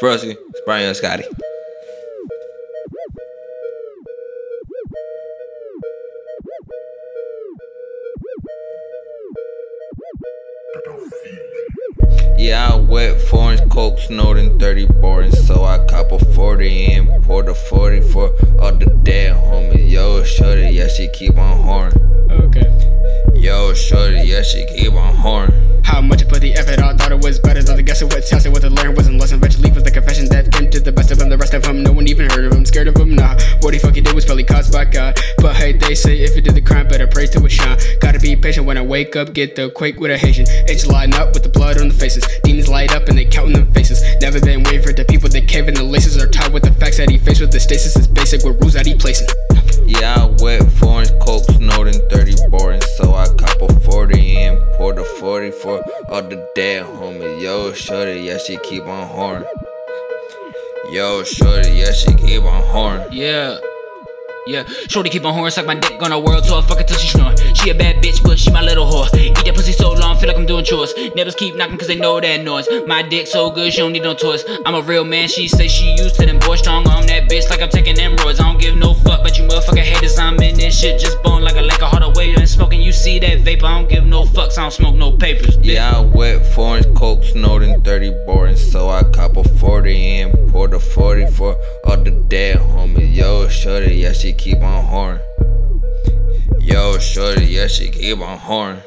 Frosty, it's Brian and Scotty. Yeah, I wet four foreign coke, snorting 30 boring, so I cop a 40 and pour the 40 for all the dead homies. Yo, shorty, yeah, she keep on horn. Okay. Yo, shorty, yeah, she keep on horn. How much I put the effort on, thought it was better than the guess of what sounds did was probably caused by God. But hey, they say if you did the crime, better pray to a shine. Gotta be patient when I wake up, get the quake with a Haitian. It's line up with the blood on the faces. Demons light up and they counting them faces. Never been waiting for the people that cave in the laces are tied with the facts that he faced with the stasis is basic with rules that he placing. Yeah, I wet foreign coke, snorting 30 boring, so I cop a 40 and pour the 40 for all the dead homies. Yo, shorty, yeah, she keep on horn. Yo, shorty, yeah, she keep on horn. Yeah. Yeah, shorty keep on horn, suck my dick on a world tour, fuck it till she snore. She a bad bitch, but she my little whore. Eat that pussy so long, feel like I'm doing chores. Neighbors keep knocking cause they know that noise. My dick so good, she don't need no toys. I'm a real man, she say she used to them boys strong on that bitch like I'm taking them roids. I don't give no fuck, but you motherfucker haters, I'm in this shit just bone like a lake of Hardaway and smoking. You see that vapor, I don't give no fucks, I don't smoke no papers. bitch. Yeah, I wet foreign coke, snorting 30 boring, so I cop a 40 and pour the 40 shorty, yeah, she keep on horn. Yo, shorty, yeah, she keep on horn.